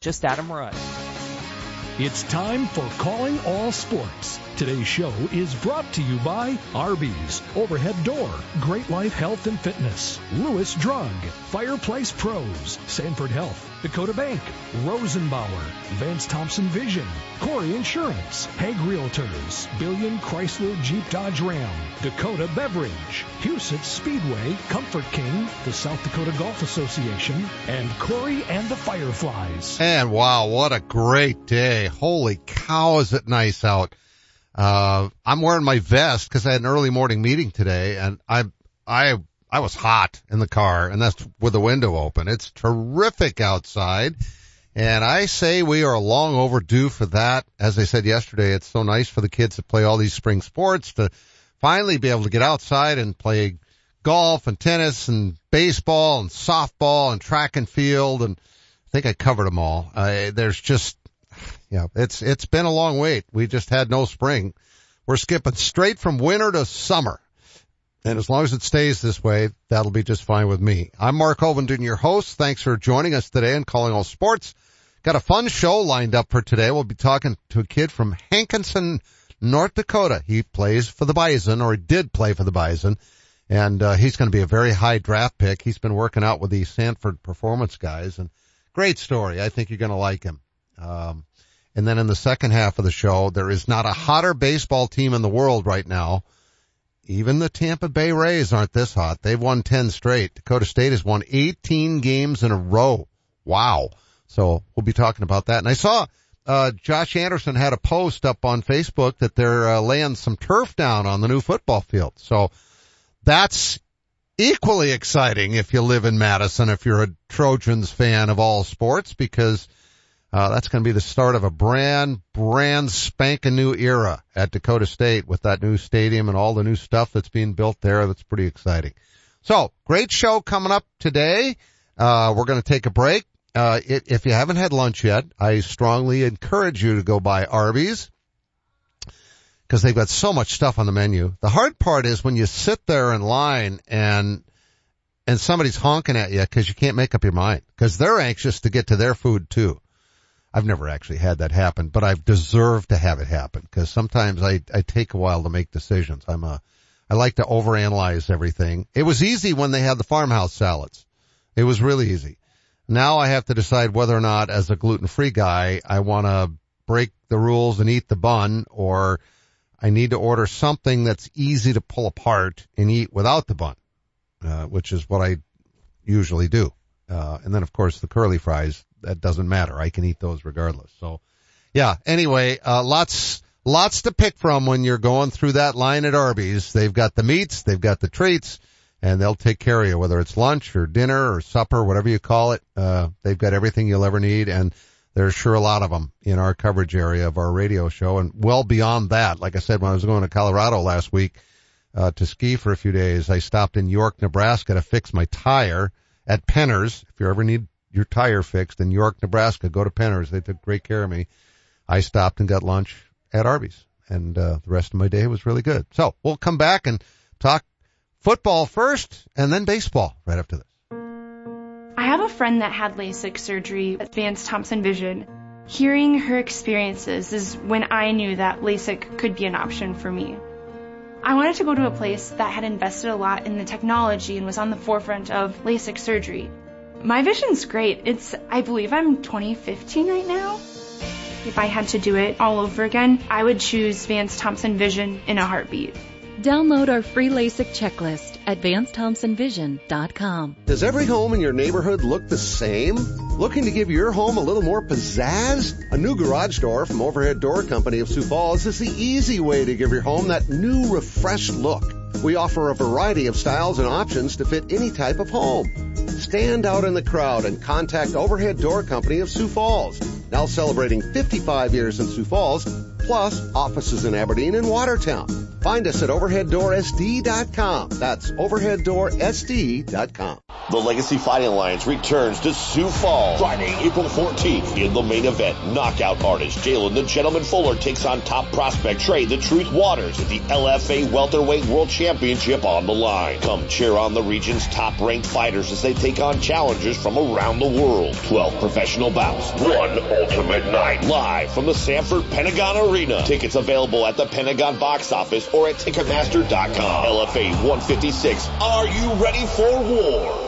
Just Adam Rudd. It's time for Calling All Sports. Today's show is brought to you by Arby's, Overhead Door, Great Life Health and Fitness, Lewis Drug, Fireplace Pros, Sanford Health, Dakota Bank, Rosenbauer, Vance Thompson Vision, Corey Insurance, Hegg Realtors, Billion Chrysler Jeep Dodge Ram, Dakota Beverage, Huset Speedway, Comfort King, the South Dakota Golf Association, and Corey and the Fireflies. And wow, what a great day. Holy cow, is it nice out. Uh, I'm wearing my vest because I had an early morning meeting today and I'm I, I was hot in the car and that's with the window open. It's terrific outside. And I say we are long overdue for that. As I said yesterday, it's so nice for the kids to play all these spring sports to finally be able to get outside and play golf and tennis and baseball and softball and track and field. And I think I covered them all. Uh, there's just yeah, it's, it's been a long wait. We just had no spring. We're skipping straight from winter to summer. And as long as it stays this way, that'll be just fine with me. I'm Mark Ovenden, your host. Thanks for joining us today and calling all sports. Got a fun show lined up for today. We'll be talking to a kid from Hankinson, North Dakota. He plays for the Bison, or he did play for the Bison, and uh, he's going to be a very high draft pick. He's been working out with the Sanford Performance guys, and great story. I think you're going to like him. Um, and then in the second half of the show, there is not a hotter baseball team in the world right now. Even the Tampa Bay Rays aren't this hot. They've won 10 straight. Dakota State has won 18 games in a row. Wow. So we'll be talking about that. And I saw, uh, Josh Anderson had a post up on Facebook that they're uh, laying some turf down on the new football field. So that's equally exciting if you live in Madison, if you're a Trojans fan of all sports, because uh, that's going to be the start of a brand, brand spanking new era at Dakota State with that new stadium and all the new stuff that's being built there. That's pretty exciting. So great show coming up today. Uh, we're going to take a break. Uh, it, if you haven't had lunch yet, I strongly encourage you to go by Arby's because they've got so much stuff on the menu. The hard part is when you sit there in line and and somebody's honking at you because you can't make up your mind because they're anxious to get to their food too. I've never actually had that happen, but I've deserved to have it happen because sometimes I, I take a while to make decisions. I'm a, I like to overanalyze everything. It was easy when they had the farmhouse salads. It was really easy. Now I have to decide whether or not as a gluten-free guy, I want to break the rules and eat the bun or I need to order something that's easy to pull apart and eat without the bun, uh, which is what I usually do. Uh, and then of course the curly fries, that doesn't matter. I can eat those regardless. So yeah, anyway, uh, lots, lots to pick from when you're going through that line at Arby's. They've got the meats, they've got the treats, and they'll take care of you, whether it's lunch or dinner or supper, whatever you call it. Uh, they've got everything you'll ever need and there's sure a lot of them in our coverage area of our radio show and well beyond that. Like I said, when I was going to Colorado last week, uh, to ski for a few days, I stopped in York, Nebraska to fix my tire at Penner's. If you ever need your tire fixed in York, Nebraska, go to Penner's. They took great care of me. I stopped and got lunch at Arby's and, uh, the rest of my day was really good. So we'll come back and talk football first and then baseball right after this. I have a friend that had LASIK surgery at Vance Thompson Vision. Hearing her experiences is when I knew that LASIK could be an option for me. I wanted to go to a place that had invested a lot in the technology and was on the forefront of LASIK surgery. My vision's great. It's, I believe I'm 2015 right now. If I had to do it all over again, I would choose Vance Thompson Vision in a heartbeat. Download our free LASIK checklist at VanceThompsonVision.com. Does every home in your neighborhood look the same? Looking to give your home a little more pizzazz? A new garage door from Overhead Door Company of Sioux Falls is the easy way to give your home that new refreshed look. We offer a variety of styles and options to fit any type of home. Stand out in the crowd and contact Overhead Door Company of Sioux Falls. Now celebrating 55 years in Sioux Falls, plus offices in Aberdeen and Watertown. Find us at overheaddoorsd.com. That's overheaddoorsd.com. The Legacy Fighting Alliance returns to Sioux Falls Friday, April 14th in the main event. Knockout artist Jalen the Gentleman Fuller takes on top prospect Trey the Truth Waters with the LFA Welterweight World Championship on the line. Come cheer on the region's top ranked fighters as they take on challengers from around the world. 12 professional bouts, one ultimate night. Live from the Sanford Pentagon Arena. Tickets available at the Pentagon box office or at Ticketmaster.com. LFA 156. Are you ready for war?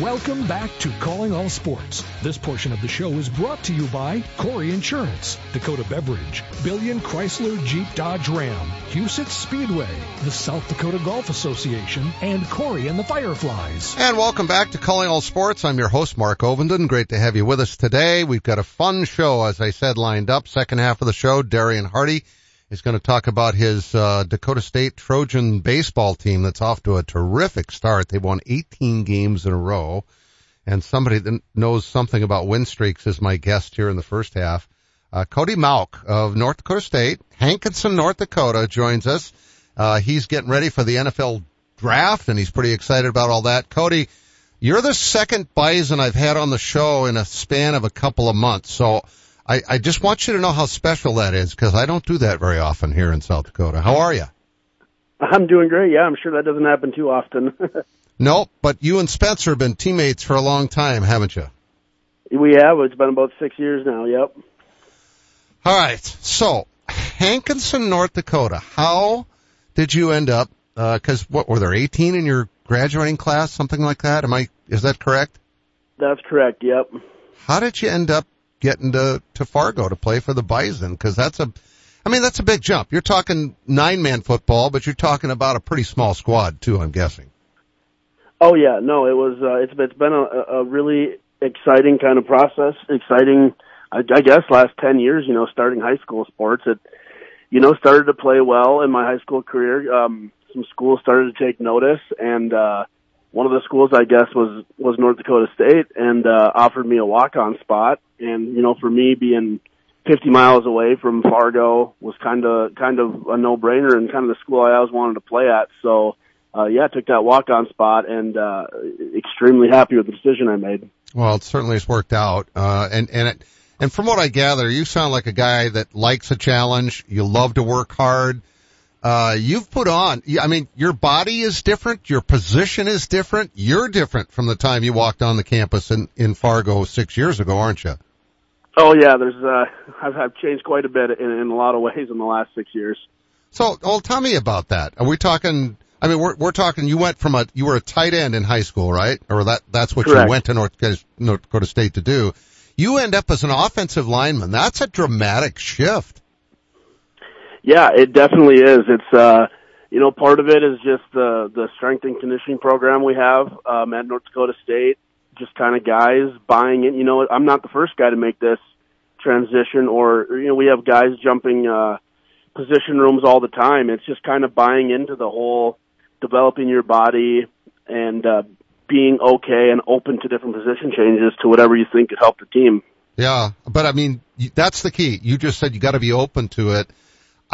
Welcome back to Calling All Sports. This portion of the show is brought to you by Corey Insurance, Dakota Beverage, Billion Chrysler Jeep Dodge Ram, Huset Speedway, the South Dakota Golf Association, and Corey and the Fireflies. And welcome back to Calling All Sports. I'm your host, Mark Ovenden. Great to have you with us today. We've got a fun show, as I said, lined up. Second half of the show, Darian Hardy is going to talk about his uh, Dakota State Trojan baseball team that's off to a terrific start. They've won 18 games in a row. And somebody that knows something about win streaks is my guest here in the first half. Uh, Cody Mauch of North Dakota State, Hankinson, North Dakota joins us. Uh, he's getting ready for the NFL draft and he's pretty excited about all that. Cody, you're the second Bison I've had on the show in a span of a couple of months. So I, I just want you to know how special that is because I don't do that very often here in South Dakota. How are you? I'm doing great. Yeah, I'm sure that doesn't happen too often. nope, but you and Spencer have been teammates for a long time, haven't you? We have. It's been about six years now. Yep. All right. So, Hankinson, North Dakota. How did you end up? Because uh, what were there 18 in your graduating class, something like that? Am I? Is that correct? That's correct. Yep. How did you end up getting to to Fargo to play for the Bison because that's a I mean that's a big jump. You're talking nine man football, but you're talking about a pretty small squad too. I'm guessing. Oh yeah, no, it was. Uh, it's it's been a, a really exciting kind of process. Exciting, I, I guess, last ten years. You know, starting high school sports. It, you know, started to play well in my high school career. Um, some schools started to take notice, and uh, one of the schools I guess was was North Dakota State and uh, offered me a walk on spot. And you know for me being 50 miles away from Fargo was kind of kind of a no brainer and kind of the school I always wanted to play at. So uh yeah I took that walk on spot and uh extremely happy with the decision I made. Well it certainly has worked out. Uh and and it and from what I gather you sound like a guy that likes a challenge. You love to work hard uh, you've put on, I mean, your body is different, your position is different, you're different from the time you walked on the campus in, in Fargo six years ago, aren't you? Oh yeah, there's, uh, I've, I've changed quite a bit in, in a lot of ways in the last six years. So, well, tell me about that. Are we talking, I mean, we're, we're talking, you went from a, you were a tight end in high school, right? Or that, that's what Correct. you went to North, North Dakota State to do. You end up as an offensive lineman. That's a dramatic shift. Yeah, it definitely is. It's uh you know, part of it is just the the strength and conditioning program we have um at North Dakota State. Just kind of guys buying it. You know, I'm not the first guy to make this transition or you know, we have guys jumping uh position rooms all the time. It's just kind of buying into the whole developing your body and uh being okay and open to different position changes to whatever you think could help the team. Yeah, but I mean, that's the key. You just said you got to be open to it.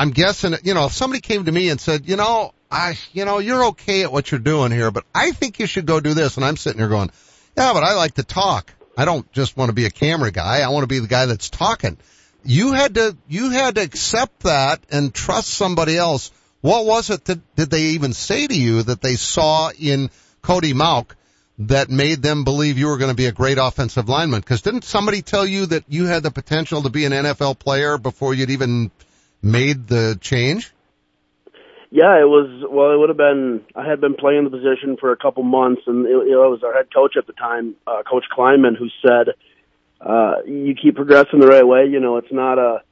I'm guessing, you know, if somebody came to me and said, you know, I, you know, you're okay at what you're doing here, but I think you should go do this. And I'm sitting here going, yeah, but I like to talk. I don't just want to be a camera guy. I want to be the guy that's talking. You had to, you had to accept that and trust somebody else. What was it that did they even say to you that they saw in Cody Mauch that made them believe you were going to be a great offensive lineman? Because didn't somebody tell you that you had the potential to be an NFL player before you'd even made the change? Yeah, it was. Well, it would have been. I had been playing the position for a couple months, and it, it was our head coach at the time, uh, Coach Klieman, who said, uh, "You keep progressing the right way. You know, it's not a,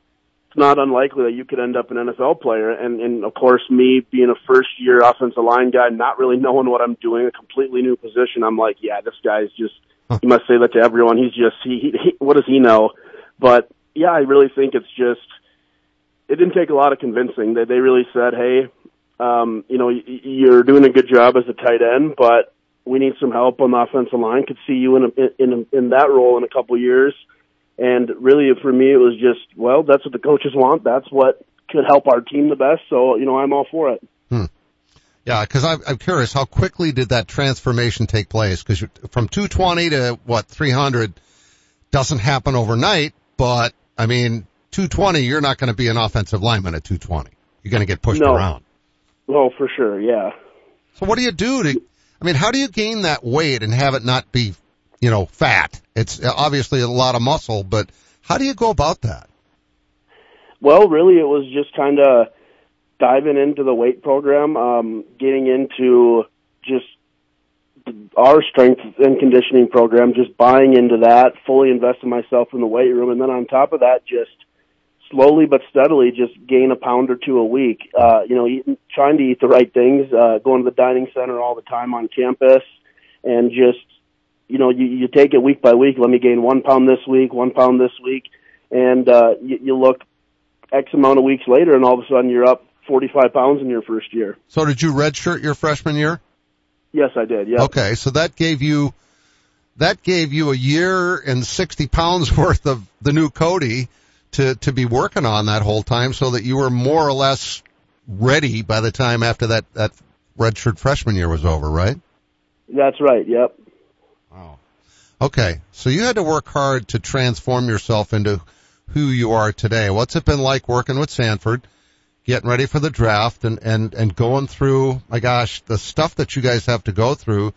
it's not unlikely that you could end up an NFL player." And, and of course, me being a first year offensive line guy, not really knowing what I'm doing, a completely new position, I'm like, "Yeah, this guy's just." Huh. You must say that to everyone. He's just he, he. What does he know? But yeah, I really think it's just it didn't take a lot of convincing. They they really said, "Hey, um, you know, you're doing a good job as a tight end, but we need some help on the offensive line. Could see you in a, in in that role in a couple years." And really, for me, it was just, well, that's what the coaches want. That's what could help our team the best. So, you know, I'm all for it. Hmm. Yeah, because I'm, I'm curious, how quickly did that transformation take place? Because from 220 to what 300 doesn't happen overnight, but I mean, 220, you're not going to be an offensive lineman at 220. You're going to get pushed no. around. Oh, for sure, yeah. So what do you do to, I mean, how do you gain that weight and have it not be, you know, fat? It's obviously a lot of muscle, but how do you go about that? Well, really, it was just kind of diving into the weight program, um, getting into just our strength and conditioning program, just buying into that, fully investing myself in the weight room, and then on top of that, just slowly but steadily just gain a pound or two a week. Uh, you know, eating, trying to eat the right things, uh, going to the dining center all the time on campus and just, you know, you, you take it week by week. Let me gain one pound this week, one pound this week. And, uh, you, you look X amount of weeks later and all of a sudden you're up 45 pounds in your first year. So did you redshirt your freshman year? Yes, I did. Yeah. Okay. So that gave you, that gave you a year and 60 pounds worth of the new Cody to, to be working on that whole time so that you were more or less ready by the time after that, that redshirt freshman year was over, right? That's right. Yep. Wow. Okay. So you had to work hard to transform yourself into who you are today. What's it been like working with Sanford, getting ready for the draft and, and, and going through, my gosh, the stuff that you guys have to go through,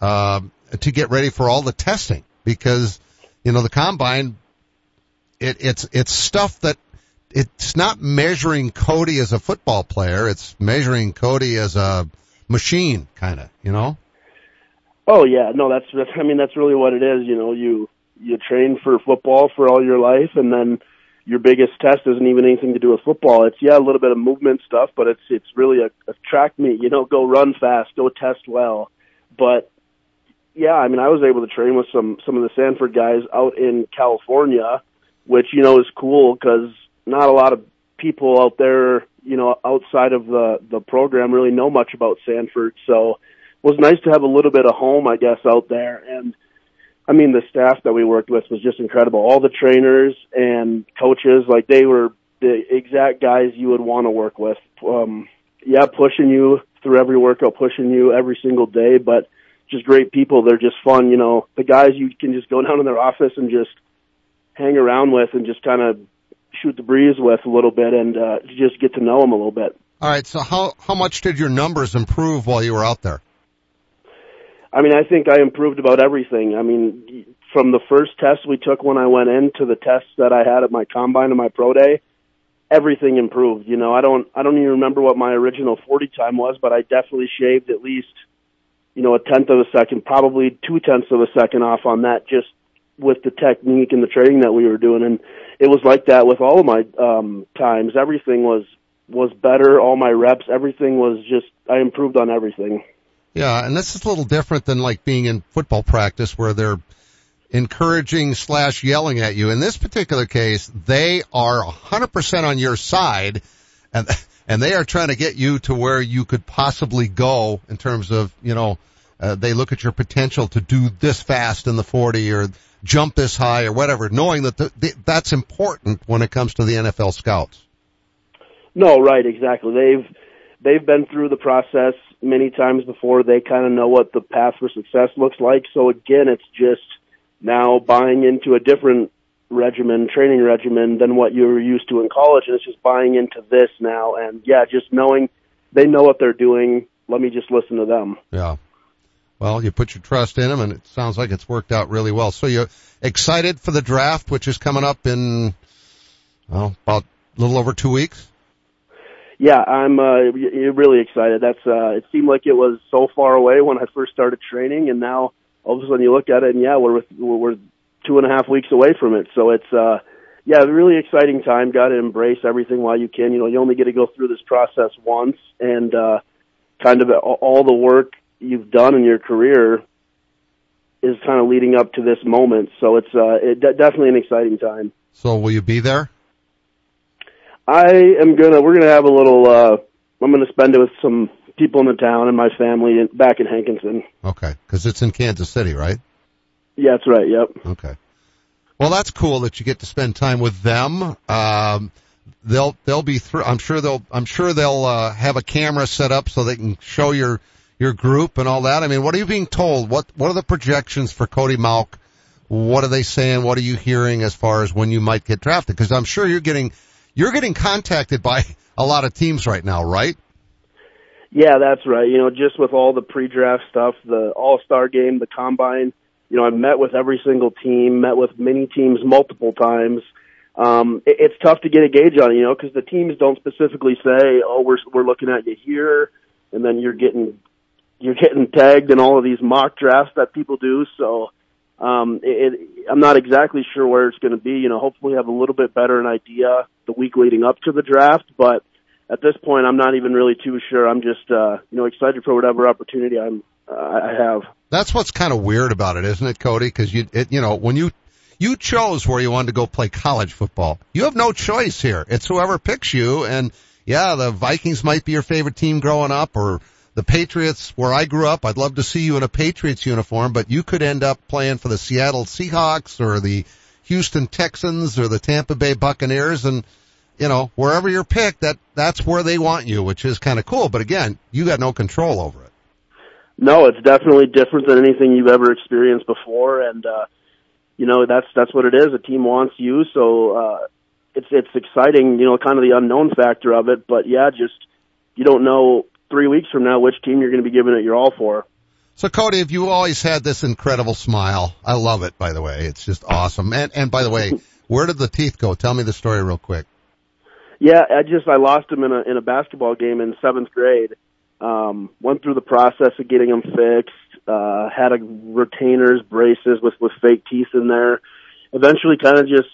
uh, to get ready for all the testing because, you know, the combine it, it's it's stuff that it's not measuring Cody as a football player. It's measuring Cody as a machine, kind of, you know. Oh yeah, no, that's, that's I mean that's really what it is. You know, you you train for football for all your life, and then your biggest test isn't even anything to do with football. It's yeah, a little bit of movement stuff, but it's it's really a, a track meet. You know, go run fast, go test well. But yeah, I mean, I was able to train with some some of the Sanford guys out in California which you know is cool because not a lot of people out there, you know, outside of the the program really know much about Sanford. So it was nice to have a little bit of home, I guess, out there. And I mean, the staff that we worked with was just incredible. All the trainers and coaches, like they were the exact guys you would want to work with. Um, yeah, pushing you through every workout, pushing you every single day, but just great people. They're just fun. You know, the guys you can just go down in their office and just hang around with and just kind of shoot the breeze with a little bit and uh, just get to know them a little bit. All right. So how how much did your numbers improve while you were out there? I mean, I think I improved about everything. I mean, from the first test we took when I went in to the tests that I had at my combine and my pro day, everything improved. You know, I don't I don't even remember what my original 40 time was, but I definitely shaved at least you know a tenth of a second, probably two tenths of a second off on that just with the technique and the training that we were doing and it was like that with all of my um times. Everything was was better all my reps everything was just i improved on everything. Yeah and this is a little different than like being in football practice where they're encouraging slash yelling at you. In this particular case they are a hundred percent on your side and and they are trying to get you to where you could possibly go in terms of you know uh, they look at your potential to do this fast in the 40 or jump this high or whatever, knowing that the, the, that's important when it comes to the NFL scouts. No, right, exactly. They've they've been through the process many times before. They kind of know what the path for success looks like. So again, it's just now buying into a different regimen, training regimen than what you were used to in college, and it's just buying into this now. And yeah, just knowing they know what they're doing. Let me just listen to them. Yeah. Well, you put your trust in them, and it sounds like it's worked out really well. So you're excited for the draft, which is coming up in well about a little over two weeks yeah, I'm uh, really excited. That's uh, it seemed like it was so far away when I first started training, and now all of a sudden you look at it, and yeah, we're with, we're two and a half weeks away from it. So it's uh, yeah, really exciting time. Got to embrace everything while you can. You know, you only get to go through this process once, and uh, kind of all the work you've done in your career is kind of leading up to this moment. So it's uh, it, definitely an exciting time. So will you be there? I am gonna. We're gonna have a little. uh I'm gonna spend it with some people in the town and my family in, back in Hankinson. Okay, because it's in Kansas City, right? Yeah, that's right. Yep. Okay. Well, that's cool that you get to spend time with them. Um, they'll they'll be through. I'm sure they'll I'm sure they'll uh, have a camera set up so they can show your your group and all that. I mean, what are you being told? What what are the projections for Cody Mauch? What are they saying? What are you hearing as far as when you might get drafted? Because I'm sure you're getting you're getting contacted by a lot of teams right now, right? Yeah, that's right. You know, just with all the pre-draft stuff, the All-Star game, the combine, you know, I've met with every single team, met with many teams multiple times. Um, it, it's tough to get a gauge on, you know, because the teams don't specifically say, "Oh, we're we're looking at you here," and then you're getting you're getting tagged in all of these mock drafts that people do. So um, it, it, I'm not exactly sure where it's going to be. You know, hopefully have a little bit better an idea the week leading up to the draft, but at this point, I'm not even really too sure. I'm just, uh, you know, excited for whatever opportunity I'm, uh, I have. That's what's kind of weird about it, isn't it, Cody? Because you, it, you know, when you you chose where you wanted to go play college football, you have no choice here. It's whoever picks you, and yeah, the Vikings might be your favorite team growing up, or the Patriots, where I grew up, I'd love to see you in a Patriots uniform, but you could end up playing for the Seattle Seahawks or the Houston Texans or the Tampa Bay Buccaneers and you know, wherever you're picked, that that's where they want you, which is kind of cool. But again, you got no control over it. No, it's definitely different than anything you've ever experienced before, and uh, you know that's that's what it is. A team wants you, so uh, it's it's exciting. You know, kind of the unknown factor of it. But yeah, just you don't know three weeks from now which team you're going to be giving it your all for. So Cody, have you always had this incredible smile? I love it, by the way. It's just awesome. And, and by the way, where did the teeth go? Tell me the story real quick. Yeah, I just, I lost them in a, in a basketball game in seventh grade. Um, went through the process of getting them fixed, uh, had a retainers, braces with, with fake teeth in there. Eventually kind of just,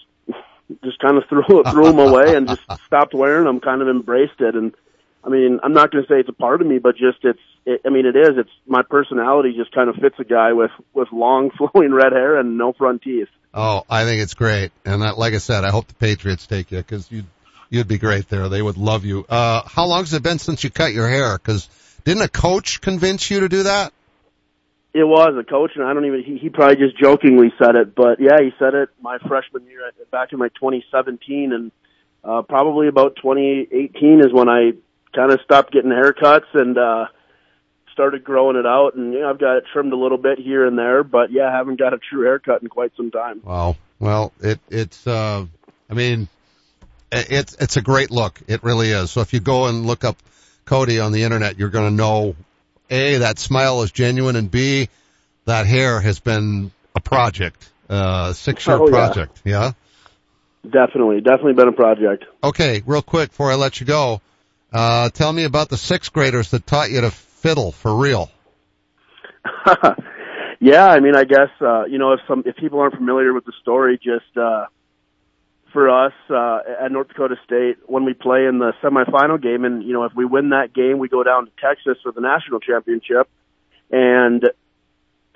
just kind of threw, threw them away and just stopped wearing them, kind of embraced it. And, I mean, I'm not going to say it's a part of me, but just it's. It, I mean, it is. It's my personality just kind of fits a guy with with long flowing red hair and no front teeth. Oh, I think it's great, and that, like I said, I hope the Patriots take you because you you'd be great there. They would love you. Uh, how long has it been since you cut your hair? Because didn't a coach convince you to do that? It was a coach, and I don't even. He, he probably just jokingly said it, but yeah, he said it my freshman year, back in my 2017, and uh, probably about 2018 is when I kind of stopped getting haircuts and uh started growing it out and you know, I've got it trimmed a little bit here and there, but yeah, I haven't got a true haircut in quite some time. Wow. Well, it it's uh I mean it's it's a great look. It really is. So if you go and look up Cody on the internet, you're going to know A that smile is genuine and B that hair has been a project. Uh 6-year oh, project. Yeah. yeah. Definitely, definitely been a project. Okay, real quick before I let you go, uh, tell me about the sixth graders that taught you to fiddle for real. yeah, I mean, I guess uh, you know if some if people aren't familiar with the story, just uh, for us uh, at North Dakota State when we play in the semifinal game, and you know if we win that game, we go down to Texas for the national championship, and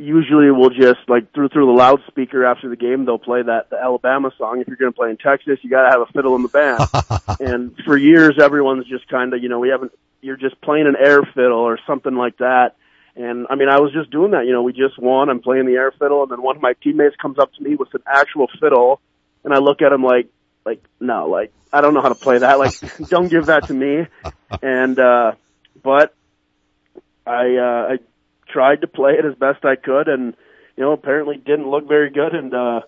usually we'll just like through through the loudspeaker after the game they'll play that the Alabama song. If you're going to play in Texas, you got to have a fiddle in the band. and for years, everyone's just kind of you know we haven't. You're just playing an air fiddle or something like that. And I mean, I was just doing that. You know, we just won. I'm playing the air fiddle, and then one of my teammates comes up to me with an actual fiddle, and I look at him like, like, no, like, I don't know how to play that. Like, don't give that to me. And, uh, but I, uh, I tried to play it as best I could and, you know, apparently didn't look very good. And, uh,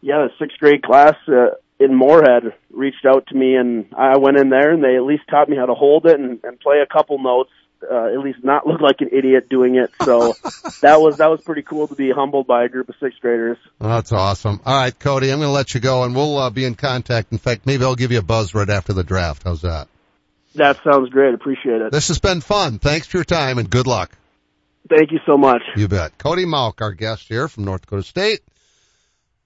yeah, the sixth grade class, uh, in Moorhead reached out to me and I went in there and they at least taught me how to hold it and, and play a couple notes uh, at least not look like an idiot doing it. So that was that was pretty cool to be humbled by a group of sixth graders. that's awesome. All right, Cody, I'm going to let you go, and we'll uh, be in contact. In fact, maybe I'll give you a buzz right after the draft. How's that? That sounds great. Appreciate it. This has been fun. Thanks for your time, and good luck. Thank you so much. You bet. Cody Mauch, our guest here from North Dakota State.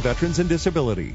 veterans and disability.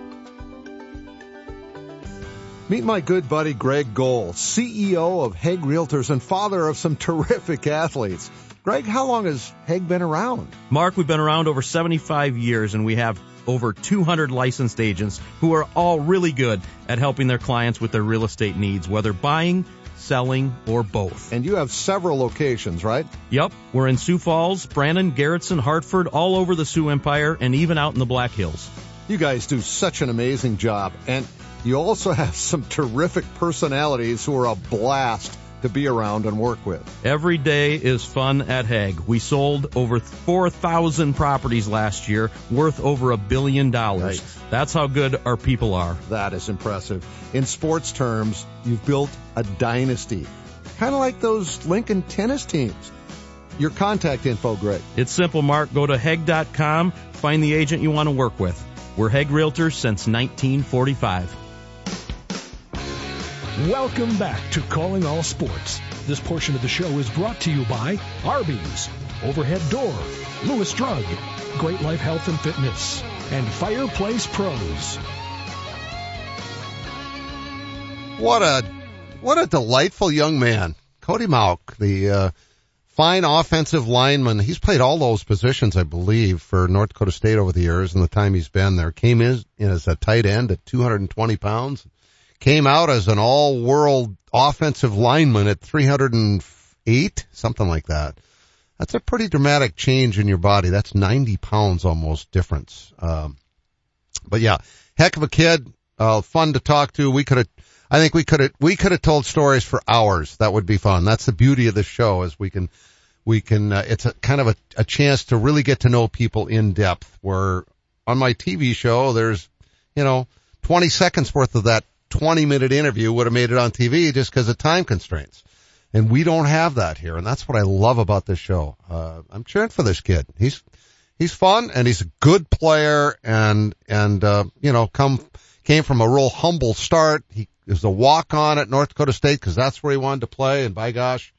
Meet my good buddy Greg Gold, CEO of Hegg Realtors and father of some terrific athletes. Greg, how long has Hegg been around? Mark, we've been around over 75 years and we have over 200 licensed agents who are all really good at helping their clients with their real estate needs, whether buying, selling, or both. And you have several locations, right? Yep. We're in Sioux Falls, Brandon, Garretson, Hartford, all over the Sioux Empire, and even out in the Black Hills. You guys do such an amazing job. And you also have some terrific personalities who are a blast to be around and work with. Every day is fun at Hegg. We sold over 4,000 properties last year, worth over a billion dollars. That's how good our people are. That is impressive. In sports terms, you've built a dynasty. Kind of like those Lincoln tennis teams. Your contact info, Greg. It's simple, Mark. Go to Hegg.com, find the agent you want to work with. We're Hegg Realtors since 1945. Welcome back to Calling All Sports. This portion of the show is brought to you by Arby's, Overhead Door, Lewis Drug, Great Life Health and Fitness, and Fireplace Pros. What a what a delightful young man, Cody Mauch, the uh, fine offensive lineman. He's played all those positions, I believe, for North Dakota State over the years and the time he's been there. Came in as a tight end at 220 pounds came out as an all-world offensive lineman at 308, something like that. That's a pretty dramatic change in your body. That's 90 pounds almost difference. Um, but yeah, heck of a kid, uh, fun to talk to. We could have, I think we could have, we could have told stories for hours. That would be fun. That's the beauty of the show is we can, we can, uh, it's a kind of a, a chance to really get to know people in depth where on my TV show, there's, you know, 20 seconds worth of that 20 minute interview would have made it on TV just because of time constraints. And we don't have that here. And that's what I love about this show. Uh, I'm cheering for this kid. He's, he's fun and he's a good player and, and, uh, you know, come, came from a real humble start. He is a walk on at North Dakota State because that's where he wanted to play. And by gosh,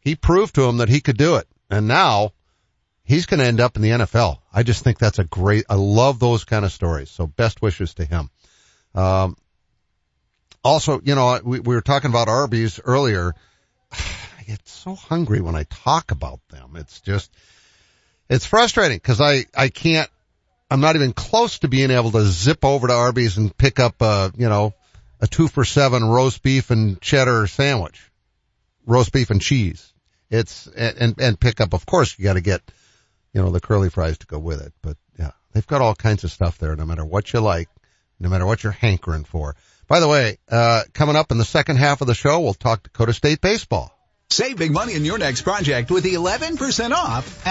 he proved to him that he could do it. And now he's going to end up in the NFL. I just think that's a great, I love those kind of stories. So best wishes to him. Um, also, you know, we, we were talking about Arby's earlier. I get so hungry when I talk about them. It's just, it's frustrating because I, I can't, I'm not even close to being able to zip over to Arby's and pick up a, you know, a two for seven roast beef and cheddar sandwich, roast beef and cheese. It's, and, and pick up, of course, you got to get, you know, the curly fries to go with it. But yeah, they've got all kinds of stuff there, no matter what you like, no matter what you're hankering for. By the way, uh, coming up in the second half of the show, we'll talk Dakota State baseball. Save big money in your next project with 11% off